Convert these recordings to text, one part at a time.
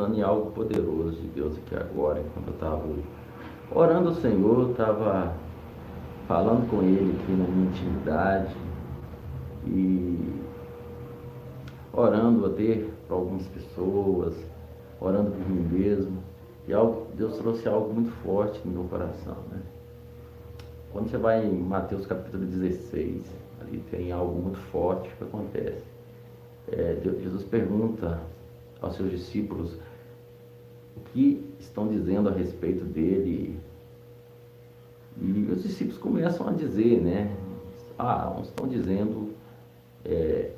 meditando em algo poderoso de Deus aqui agora, enquanto eu estava orando ao Senhor, estava falando com Ele aqui na minha intimidade e orando até para algumas pessoas, orando por mim mesmo. E algo, Deus trouxe algo muito forte no meu coração. Né? Quando você vai em Mateus capítulo 16, ali tem algo muito forte que acontece. É, Jesus pergunta aos seus discípulos que estão dizendo a respeito dele. E os discípulos começam a dizer, né? Ah, uns estão dizendo é,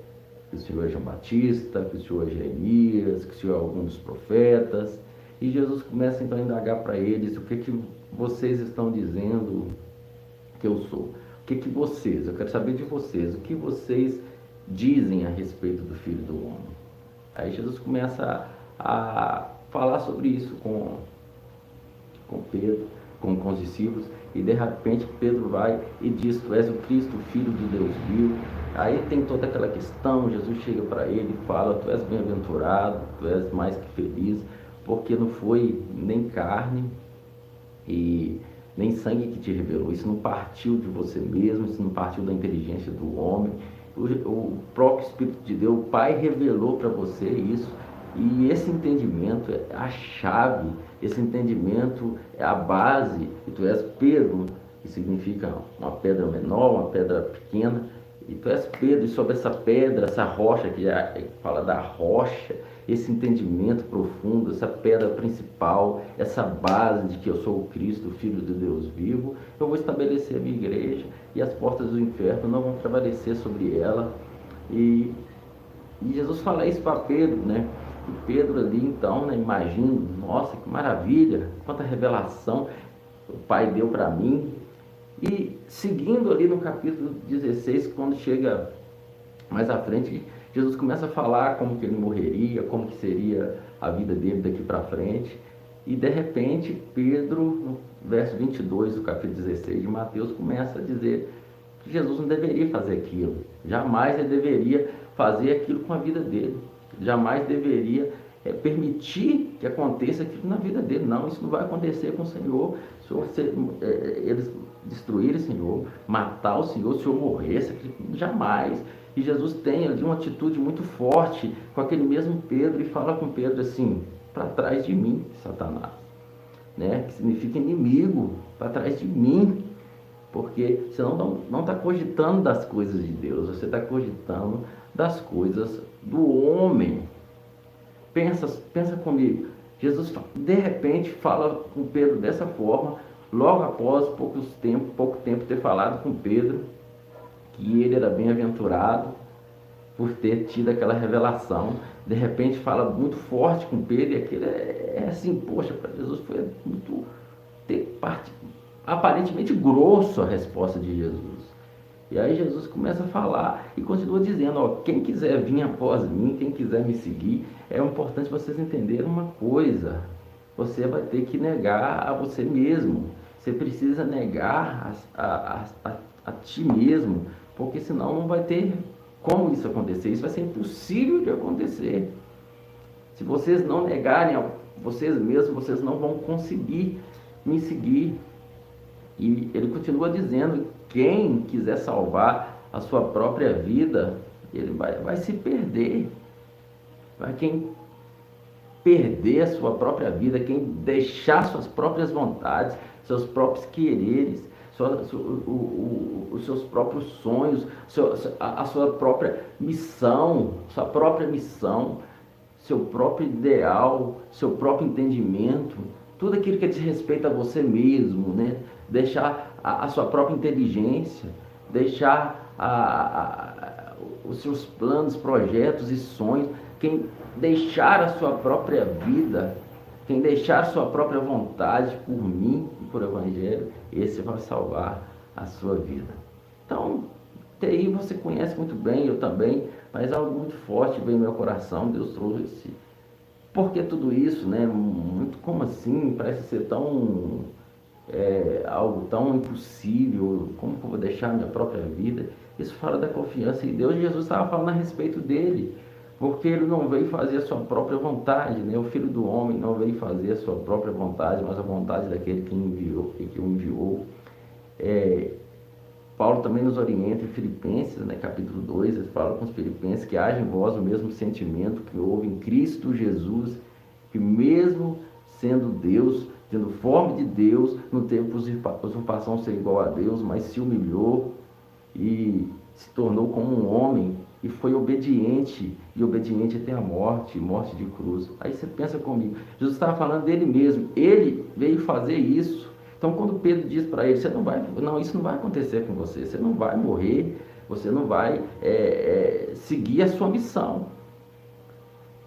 que o Senhor é João Batista, que o Senhor é Jeremias, que o Senhor é algum dos profetas. E Jesus começa então a indagar para eles o que, que vocês estão dizendo que eu sou. O que, que vocês, eu quero saber de vocês, o que vocês dizem a respeito do Filho do Homem. Aí Jesus começa a, a falar sobre isso com, com Pedro, com, com os discípulos, e de repente Pedro vai e diz: Tu és o Cristo, Filho de Deus vivo. Aí tem toda aquela questão, Jesus chega para ele e fala, tu és bem-aventurado, tu és mais que feliz, porque não foi nem carne e nem sangue que te revelou, isso não partiu de você mesmo, isso não partiu da inteligência do homem, o, o próprio Espírito de Deus, o Pai revelou para você isso, e esse entendimento é a chave, esse entendimento é a base, e tu és Pedro, que significa uma pedra menor, uma pedra pequena, e tu és Pedro, e sobre essa pedra, essa rocha, que é, fala da rocha, esse entendimento profundo, essa pedra principal, essa base de que eu sou o Cristo, Filho de Deus vivo, eu vou estabelecer a minha igreja e as portas do inferno não vão prevalecer sobre ela. E, e Jesus fala isso para Pedro, né? E Pedro ali então, né, imagino, nossa, que maravilha, quanta revelação o Pai deu para mim, e seguindo ali no capítulo 16, quando chega mais à frente, Jesus começa a falar como que ele morreria, como que seria a vida dele daqui para frente. E de repente, Pedro, no verso 22 do capítulo 16 de Mateus, começa a dizer que Jesus não deveria fazer aquilo. Jamais ele deveria fazer aquilo com a vida dele. Jamais deveria é, permitir que aconteça aquilo na vida dele. Não, isso não vai acontecer com o Senhor. Se você, é, eles destruírem o Senhor, matar o Senhor, se o Senhor morresse, jamais. E Jesus tem ali uma atitude muito forte com aquele mesmo Pedro e fala com Pedro assim: para trás de mim, Satanás. Né? Que significa inimigo, para trás de mim. Porque senão não está cogitando das coisas de Deus, você está cogitando das coisas do homem. Pensa, pensa comigo. Jesus de repente fala com Pedro dessa forma, logo após poucos tempo, pouco tempo ter falado com Pedro que ele era bem-aventurado por ter tido aquela revelação. De repente fala muito forte com Pedro e aquilo é, é assim, poxa, para Jesus foi muito ter parte, aparentemente grosso a resposta de Jesus. E aí Jesus começa a falar e continua dizendo, ó, quem quiser vir após mim, quem quiser me seguir, é importante vocês entenderem uma coisa. Você vai ter que negar a você mesmo. Você precisa negar a, a, a, a ti mesmo, porque senão não vai ter como isso acontecer. Isso vai ser impossível de acontecer. Se vocês não negarem a vocês mesmos, vocês não vão conseguir me seguir. E ele continua dizendo: quem quiser salvar a sua própria vida, ele vai, vai se perder. Vai quem perder a sua própria vida, quem deixar suas próprias vontades, seus próprios quereres, sua, o, o, os seus próprios sonhos, seu, a, a sua própria missão, sua própria missão, seu próprio ideal, seu próprio entendimento, tudo aquilo que diz respeito a você mesmo, né? deixar a, a sua própria inteligência, deixar a, os seus planos, projetos e sonhos, quem deixar a sua própria vida, quem deixar a sua própria vontade por mim e por Evangelho, esse vai salvar a sua vida. Então, TI você conhece muito bem, eu também, mas algo muito forte veio no meu coração, Deus trouxe. Por que tudo isso, né? Muito como assim? Parece ser tão é, algo tão impossível, como que eu vou deixar a minha própria vida? Isso fala da confiança em Deus. Jesus estava falando a respeito dele, porque ele não veio fazer a sua própria vontade, né? O Filho do Homem não veio fazer a sua própria vontade, mas a vontade daquele que enviou que o enviou. É, Paulo também nos orienta em Filipenses, né, capítulo 2, ele fala com os filipenses que haja em vós o mesmo sentimento que houve em Cristo Jesus, que mesmo sendo Deus, tendo forma de Deus, não teve usurpação ser igual a Deus, mas se humilhou e se tornou como um homem e foi obediente, e obediente até a morte, morte de cruz. Aí você pensa comigo, Jesus estava falando dele mesmo, ele veio fazer isso. Então quando Pedro diz para ele, você não vai, não, isso não vai acontecer com você, você não vai morrer, você não vai é, é, seguir a sua missão.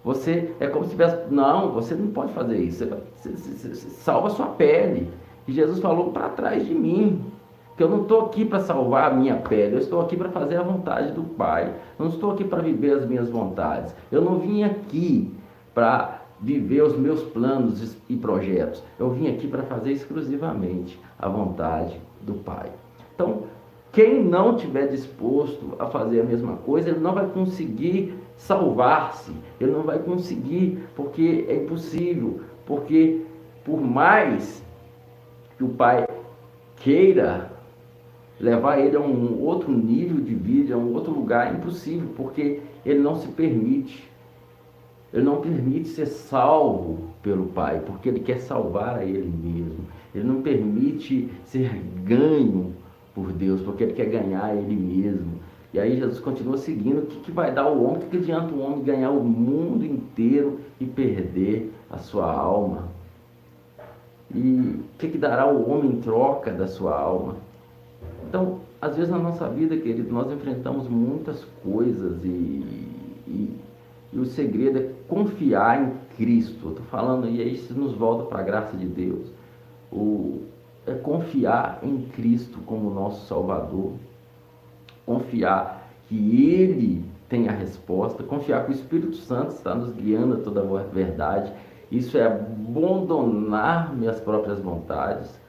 Você é como se tivesse, não, você não pode fazer isso, você, você, você salva a sua pele. E Jesus falou para trás de mim, que eu não estou aqui para salvar a minha pele, eu estou aqui para fazer a vontade do Pai. Eu não estou aqui para viver as minhas vontades. Eu não vim aqui para viver os meus planos e projetos. Eu vim aqui para fazer exclusivamente a vontade do Pai. Então, quem não tiver disposto a fazer a mesma coisa, ele não vai conseguir salvar-se. Ele não vai conseguir, porque é impossível. Porque por mais que o Pai queira levar ele a um outro nível de vida, a um outro lugar, é impossível, porque ele não se permite. Ele não permite ser salvo pelo Pai, porque ele quer salvar a ele mesmo. Ele não permite ser ganho por Deus, porque ele quer ganhar a ele mesmo. E aí Jesus continua seguindo. O que, que vai dar o homem? O que, adianta o homem ganhar o mundo inteiro e perder a sua alma? E o que, que dará o homem em troca da sua alma? Então, às vezes na nossa vida, querido, nós enfrentamos muitas coisas e, e, e o segredo é confiar em Cristo. Estou falando, e aí isso nos volta para a graça de Deus. O, é confiar em Cristo como nosso Salvador. Confiar que Ele tem a resposta. Confiar que o Espírito Santo está nos guiando a toda a verdade. Isso é abandonar minhas próprias vontades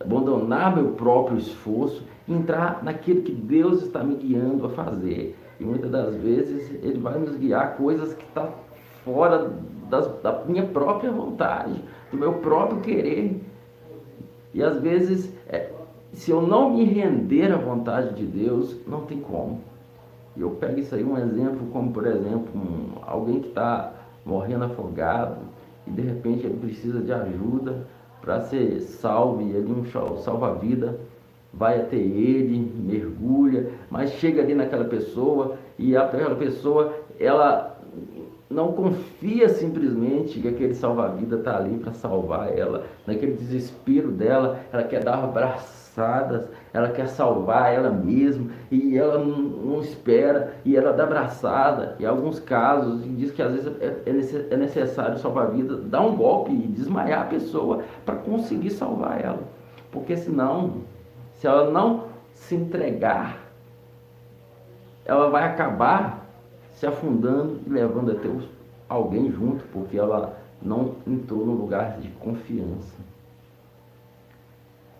abandonar meu próprio esforço, entrar naquilo que Deus está me guiando a fazer. E muitas das vezes Ele vai nos guiar coisas que estão tá fora das, da minha própria vontade, do meu próprio querer. E às vezes, é, se eu não me render à vontade de Deus, não tem como. Eu pego isso aí um exemplo, como por exemplo, um, alguém que está morrendo afogado e de repente ele precisa de ajuda para ser salvo, e ele um salva-vida, vai até ele, mergulha, mas chega ali naquela pessoa e aquela pessoa, ela não confia simplesmente que aquele salva-vida está ali para salvar ela, naquele desespero dela, ela quer dar ela quer salvar ela mesma e ela não, não espera e ela dá abraçada. Em alguns casos, diz que às vezes é, é, é necessário salvar a vida, dar um golpe e desmaiar a pessoa para conseguir salvar ela, porque senão, se ela não se entregar, ela vai acabar se afundando e levando até alguém junto, porque ela não entrou no lugar de confiança,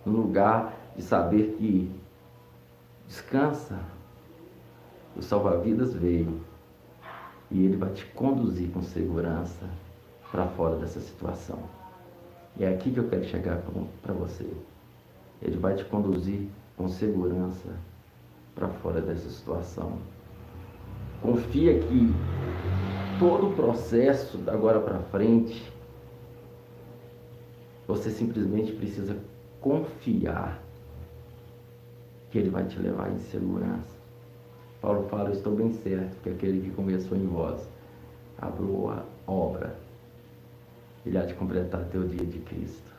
no lugar de saber que descansa, o salva-vidas veio e ele vai te conduzir com segurança para fora dessa situação. E é aqui que eu quero chegar para você. Ele vai te conduzir com segurança para fora dessa situação. Confia que todo o processo da agora para frente, você simplesmente precisa confiar que Ele vai te levar em segurança. Paulo fala, eu estou bem certo que aquele que começou em vós a boa obra, ele há de completar o dia de Cristo.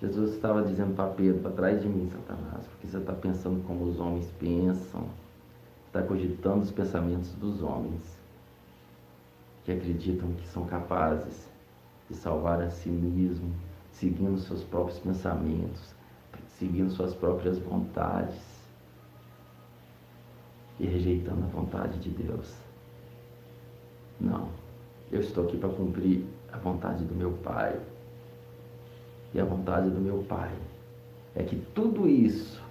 Jesus estava dizendo para Pedro, para trás de mim, Satanás, porque você está pensando como os homens pensam, está cogitando os pensamentos dos homens, que acreditam que são capazes de salvar a si mesmo, seguindo seus próprios pensamentos, seguindo suas próprias vontades e rejeitando a vontade de Deus. Não, eu estou aqui para cumprir a vontade do meu Pai. E a vontade do meu Pai é que tudo isso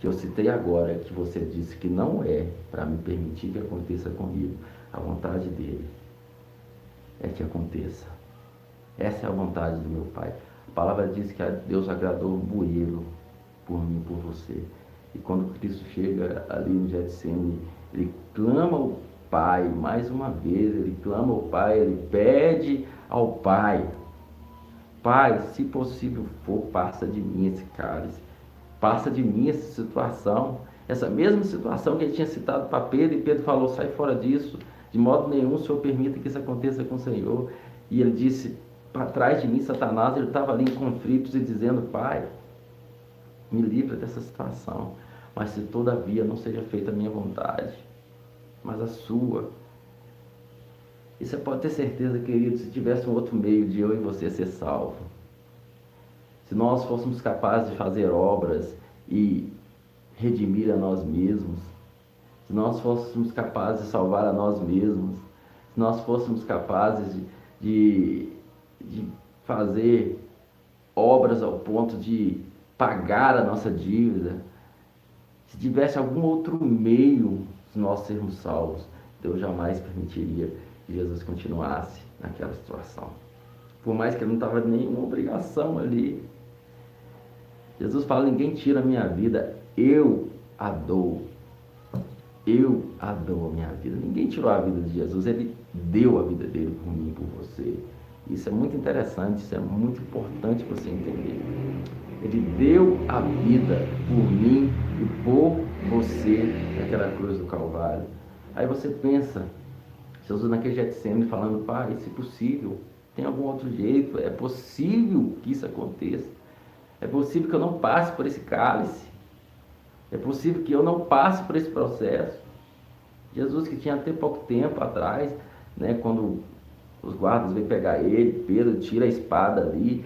que eu citei agora, que você disse que não é para me permitir que aconteça comigo, A vontade dele é que aconteça. Essa é a vontade do meu Pai. A palavra diz que Deus agradou buê-lo por mim, por você. E quando Cristo chega ali no Getsemane, ele clama ao Pai mais uma vez, ele clama ao Pai, ele pede ao Pai, Pai, se possível for, passa de mim esse cálice, passa de mim essa situação, essa mesma situação que ele tinha citado para Pedro, e Pedro falou, sai fora disso, de modo nenhum o Senhor permita que isso aconteça com o Senhor. E ele disse, para trás de mim, Satanás, ele estava ali em conflitos e dizendo, Pai, me livra dessa situação, mas se todavia não seja feita a minha vontade, mas a sua. E você pode ter certeza, querido, se tivesse um outro meio de eu e você ser salvo, se nós fôssemos capazes de fazer obras e redimir a nós mesmos, se nós fôssemos capazes de salvar a nós mesmos, se nós fôssemos capazes de, de, de fazer obras ao ponto de pagar a nossa dívida, se tivesse algum outro meio de nós sermos salvos, Deus jamais permitiria que Jesus continuasse naquela situação. Por mais que ele não estava nenhuma obrigação ali. Jesus fala: ninguém tira a minha vida, eu a dou. Eu a dou a minha vida. Ninguém tirou a vida de Jesus, ele deu a vida dele por mim, por você. Isso é muito interessante, isso é muito importante você entender. Ele deu a vida por mim e por você naquela cruz do Calvário. Aí você pensa, Jesus naquele Getsemane falando, Pai, se possível, tem algum outro jeito, é possível que isso aconteça. É possível que eu não passe por esse cálice. É possível que eu não passe por esse processo. Jesus que tinha até pouco tempo atrás, né, quando os guardas vêm pegar ele, Pedro tira a espada ali,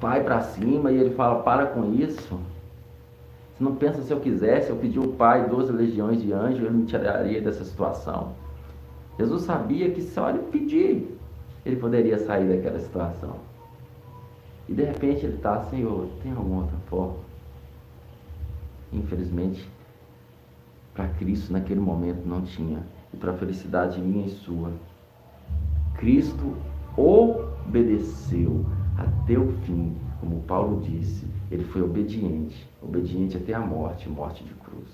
vai para cima e ele fala, para com isso. Você não pensa se eu quisesse, eu pedi ao Pai 12 legiões de anjos, ele me tiraria dessa situação. Jesus sabia que só ele pedir, ele poderia sair daquela situação. E de repente ele está, Senhor, tem alguma outra forma? Infelizmente, para Cristo naquele momento não tinha. E para a felicidade minha e sua, Cristo obedeceu até o fim, como Paulo disse, ele foi obediente, obediente até a morte, morte de cruz.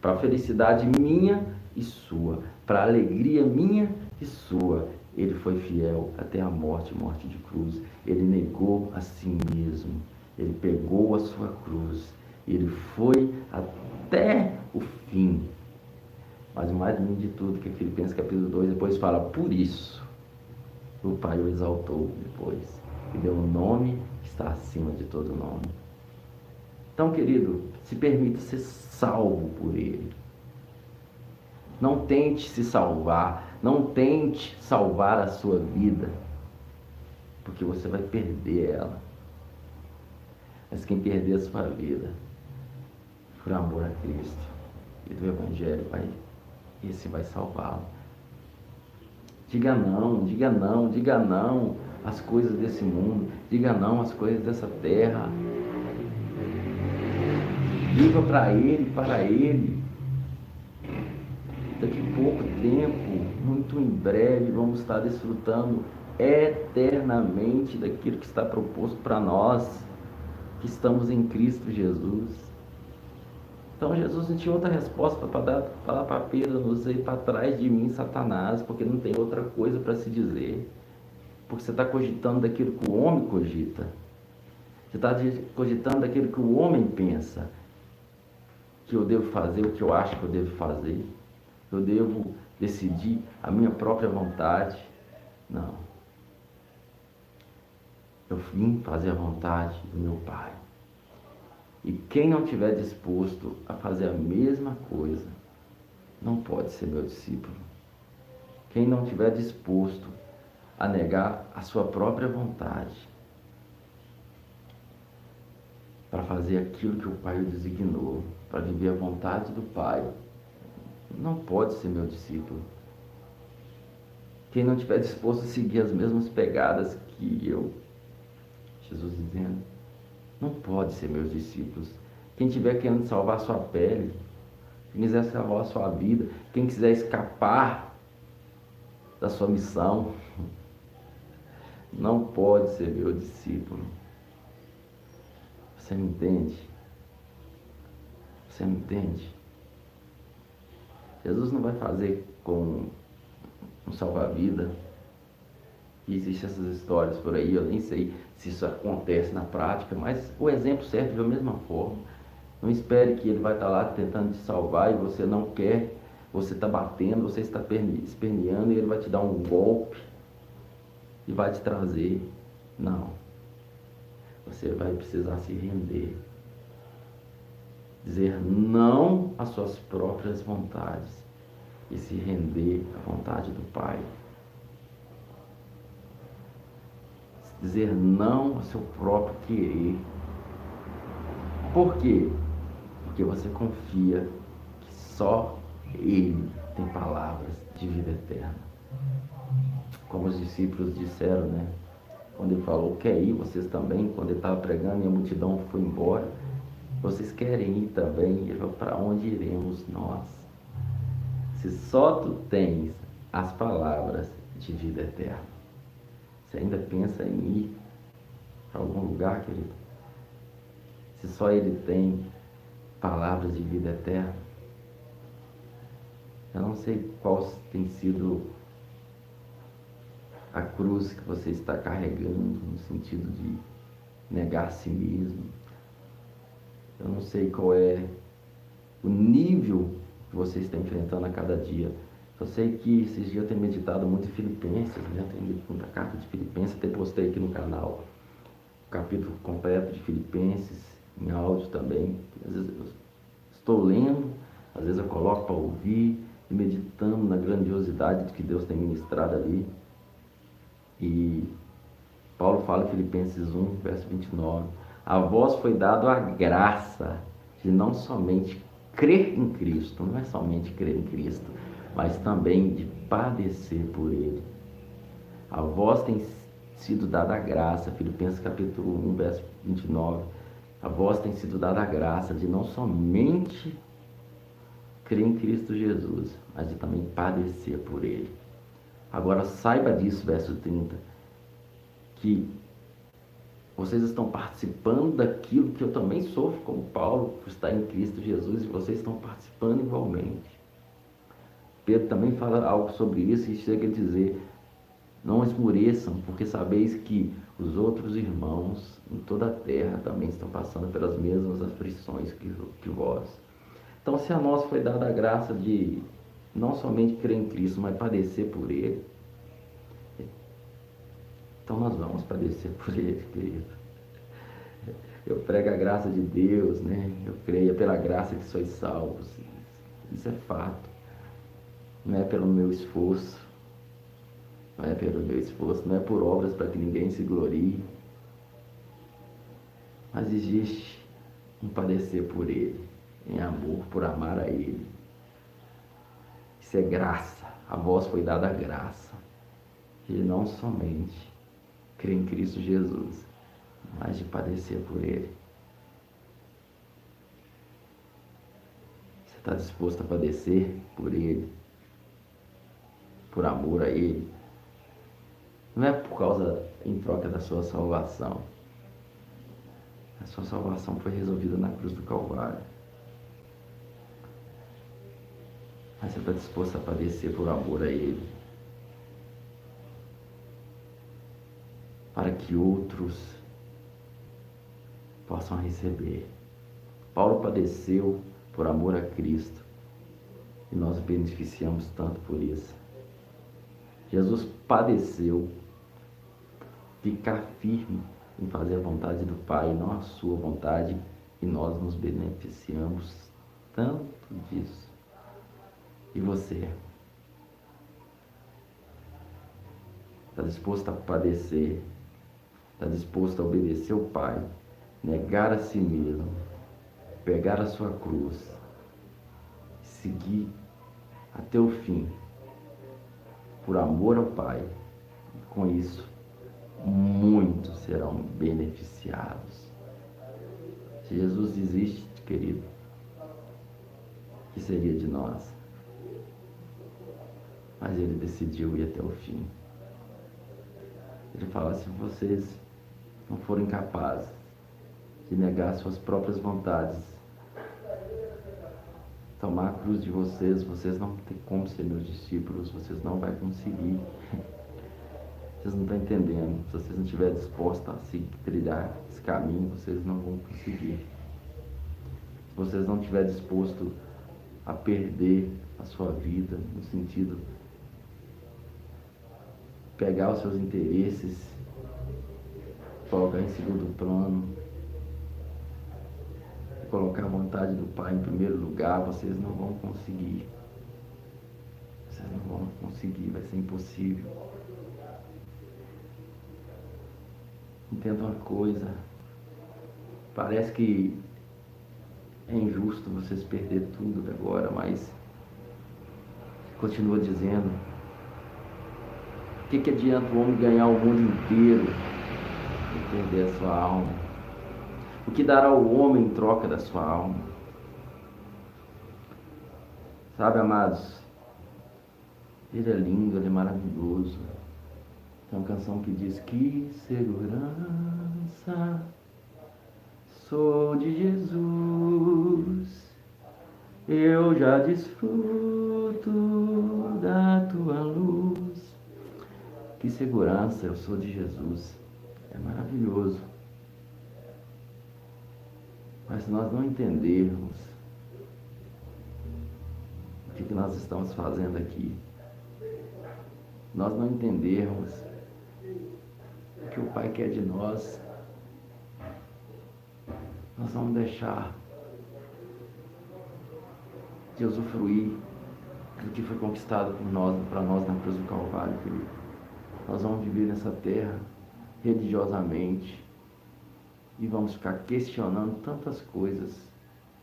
Para a felicidade minha e sua, para a alegria minha e sua, ele foi fiel até a morte, morte de cruz. Ele negou a si mesmo, ele pegou a sua cruz, ele foi até o fim. Mas o mais lindo de tudo, que Filipenses capítulo 2 depois fala, por isso o Pai o exaltou depois e deu um nome que está acima de todo nome. Então, querido, se permita ser salvo por Ele. Não tente se salvar, não tente salvar a sua vida, porque você vai perder ela. Mas quem perder a sua vida, por amor a Cristo e do Evangelho, vai, esse vai salvá-lo. Diga não, diga não, diga não às coisas desse mundo, diga não às coisas dessa terra. Viva para Ele, para Ele. Daqui a pouco tempo, muito em breve, vamos estar desfrutando eternamente daquilo que está proposto para nós, que estamos em Cristo Jesus. Então Jesus não tinha outra resposta para dar falar para Pedro, não ir para trás de mim, Satanás, porque não tem outra coisa para se dizer. Porque você está cogitando daquilo que o homem cogita. Você está cogitando daquilo que o homem pensa que eu devo fazer o que eu acho que eu devo fazer. Eu devo decidir a minha própria vontade. Não. Eu vim fazer a vontade do meu Pai. E quem não estiver disposto a fazer a mesma coisa, não pode ser meu discípulo. Quem não estiver disposto a negar a sua própria vontade para fazer aquilo que o Pai o designou, para viver a vontade do Pai, não pode ser meu discípulo. Quem não estiver disposto a seguir as mesmas pegadas que eu, Jesus dizendo, não pode ser meus discípulos. Quem estiver querendo salvar sua pele, quem quiser salvar sua vida, quem quiser escapar da sua missão, não pode ser meu discípulo. Você me entende? Você me entende? Jesus não vai fazer com um salva-vida. Existem essas histórias por aí, eu nem sei se isso acontece na prática, mas o exemplo serve da mesma forma. Não espere que ele vai estar lá tentando te salvar e você não quer, você está batendo, você está esperneando e ele vai te dar um golpe e vai te trazer. Não. Você vai precisar se render. Dizer não às suas próprias vontades e se render à vontade do Pai. Dizer não ao seu próprio querer. Por quê? Porque você confia que só Ele tem palavras de vida eterna. Como os discípulos disseram, né? Quando ele falou, quer ir, vocês também, quando ele estava pregando e a multidão foi embora, vocês querem ir também? Ele falou, para onde iremos nós? Se só tu tens as palavras de vida eterna, você ainda pensa em ir para algum lugar, querido? Se só ele tem palavras de vida eterna, eu não sei qual tem sido a cruz que você está carregando no sentido de negar a si mesmo. Eu não sei qual é o nível que você está enfrentando a cada dia. Eu sei que esses dias eu tenho meditado muito em Filipenses, né? tenho lido muita carta de Filipenses, até postei aqui no canal o capítulo completo de Filipenses, em áudio também. Às vezes eu estou lendo, às vezes eu coloco para ouvir, e meditando na grandiosidade do que Deus tem ministrado ali. E Paulo fala em Filipenses 1, verso 29. A vós foi dado a graça de não somente crer em Cristo, não é somente crer em Cristo, mas também de padecer por Ele. A vós tem sido dada a graça, Filipenses capítulo 1, verso 29. A vós tem sido dada a graça de não somente crer em Cristo Jesus, mas de também padecer por Ele. Agora saiba disso, verso 30, que vocês estão participando daquilo que eu também sofro, como Paulo, que está em Cristo Jesus, e vocês estão participando igualmente. Pedro também fala algo sobre isso e chega a dizer: Não esmoreçam, porque sabeis que os outros irmãos em toda a terra também estão passando pelas mesmas aflições que, que vós. Então, se a nós foi dada a graça de não somente crer em Cristo, mas padecer por Ele. Então nós vamos padecer por Ele, querido. Eu prego a graça de Deus, né? Eu creio pela graça que sois salvos. Isso é fato. Não é pelo meu esforço. Não é pelo meu esforço, não é por obras para que ninguém se glorie. Mas existe um padecer por Ele, em amor, por amar a Ele. Isso é graça. A vós foi dada a graça. E não somente crer em Cristo Jesus, mas de padecer por Ele. Você está disposto a padecer por Ele? Por amor a Ele? Não é por causa, em troca da sua salvação. A sua salvação foi resolvida na cruz do Calvário. Mas você está disposto a padecer por amor a Ele. Para que outros possam receber. Paulo padeceu por amor a Cristo e nós beneficiamos tanto por isso. Jesus padeceu ficar firme em fazer a vontade do Pai, não a sua vontade, e nós nos beneficiamos tanto disso. E você? Está disposto a padecer? Está disposto a obedecer o Pai? Negar a si mesmo? Pegar a sua cruz? Seguir até o fim? Por amor ao Pai? E com isso, muitos serão beneficiados. Se Jesus existe, querido, que seria de nós? Mas ele decidiu ir até o fim. Ele fala: se vocês não forem capazes de negar suas próprias vontades, tomar a cruz de vocês, vocês não têm como ser meus discípulos, vocês não vão conseguir. Vocês não estão entendendo. Se vocês não estiverem dispostos a se trilhar esse caminho, vocês não vão conseguir. Se vocês não estiverem dispostos a perder a sua vida, no sentido pegar os seus interesses, colocar em segundo plano, colocar a vontade do Pai em primeiro lugar, vocês não vão conseguir. Vocês não vão conseguir, vai ser impossível. Entenda uma coisa, parece que é injusto vocês perder tudo agora, mas continua dizendo, o que, que adianta o homem ganhar o mundo inteiro e perder a sua alma? O que dará o homem em troca da sua alma? Sabe, amados, ele é lindo, ele é maravilhoso. Tem uma canção que diz que segurança sou de Jesus, eu já desfruto da tua luz. Que segurança, eu sou de Jesus. É maravilhoso. Mas se nós não entendermos o que, nós estamos fazendo aqui, nós não entendermos o que o Pai quer de nós, nós vamos deixar de usufruir do que foi conquistado por nós, para nós na cruz do Calvário, querido. Nós vamos viver nessa terra religiosamente e vamos ficar questionando tantas coisas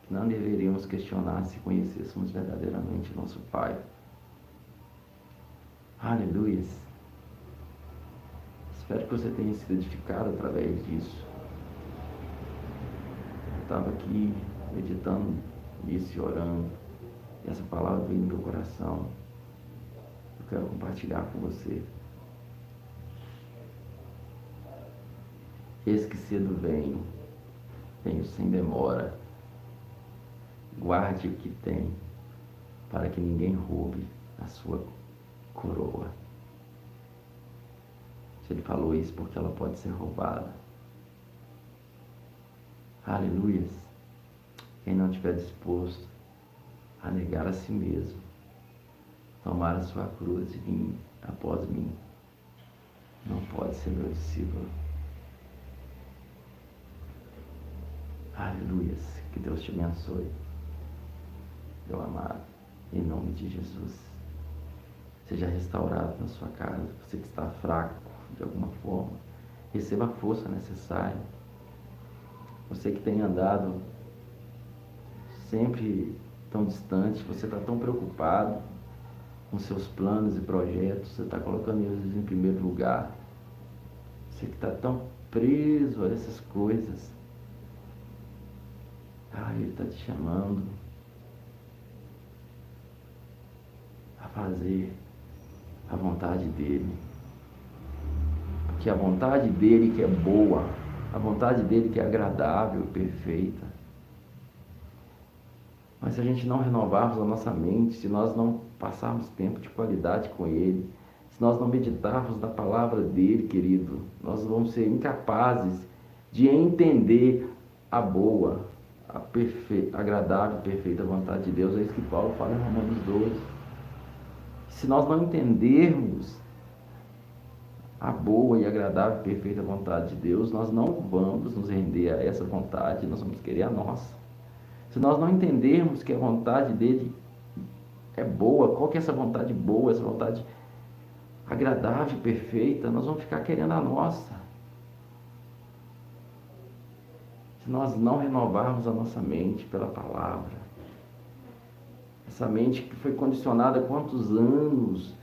que não deveríamos questionar se conhecêssemos verdadeiramente nosso Pai. Aleluia. Espero que você tenha sido edificado através disso. Eu estava aqui meditando nisso e orando. E essa palavra veio no meu coração. Eu quero compartilhar com você. Eis que cedo venho, venho sem demora. Guarde o que tem, para que ninguém roube a sua coroa. Se ele falou isso, porque ela pode ser roubada. Aleluias. Quem não estiver disposto a negar a si mesmo, tomar a sua cruz e vir após mim, não pode ser meu discípulo. Aleluias. Que Deus te abençoe. Meu amado, em nome de Jesus. Seja restaurado na sua casa. Você que está fraco de alguma forma, receba a força necessária. Você que tem andado sempre tão distante, você está tão preocupado com seus planos e projetos, você está colocando eles em primeiro lugar. Você que está tão preso a essas coisas, ah, Ele está te chamando a fazer a vontade dEle. Porque a vontade dEle que é boa, a vontade dEle que é agradável, perfeita. Mas se a gente não renovarmos a nossa mente, se nós não passarmos tempo de qualidade com Ele, se nós não meditarmos na palavra dele, querido, nós vamos ser incapazes de entender a boa, a perfe... agradável perfeita vontade de Deus. É isso que Paulo fala em Romanos 12. Se nós não entendermos a boa e agradável e perfeita vontade de Deus, nós não vamos nos render a essa vontade, nós vamos querer a nossa. Se nós não entendermos que a vontade dele é boa, qual que é essa vontade boa, essa vontade agradável e perfeita, nós vamos ficar querendo a nossa. Se nós não renovarmos a nossa mente pela palavra, essa mente que foi condicionada há quantos anos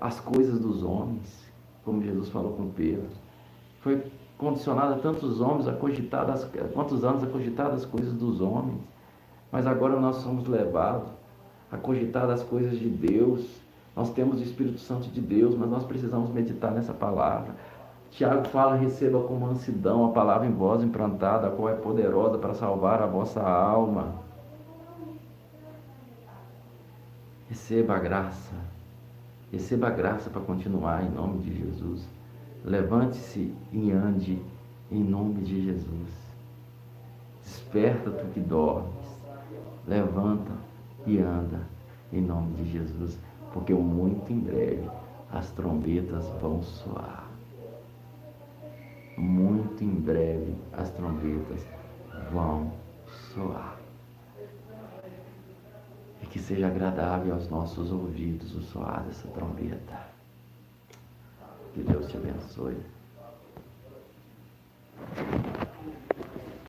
às coisas dos homens, como Jesus falou com Pedro, foi condicionada a tantos homens a cogitar das, quantos anos a cogitar as coisas dos homens, Mas agora nós somos levados a cogitar das coisas de Deus. Nós temos o Espírito Santo de Deus, mas nós precisamos meditar nessa palavra. Tiago fala: receba com mansidão a palavra em voz implantada, a qual é poderosa para salvar a vossa alma. Receba a graça. Receba a graça para continuar em nome de Jesus. Levante-se e ande em nome de Jesus. Desperta tu que dormes. Levanta e anda em nome de Jesus, porque muito em breve as trombetas vão soar muito em breve as trombetas vão soar. E que seja agradável aos nossos ouvidos o soar dessa trombeta. Que Deus te abençoe.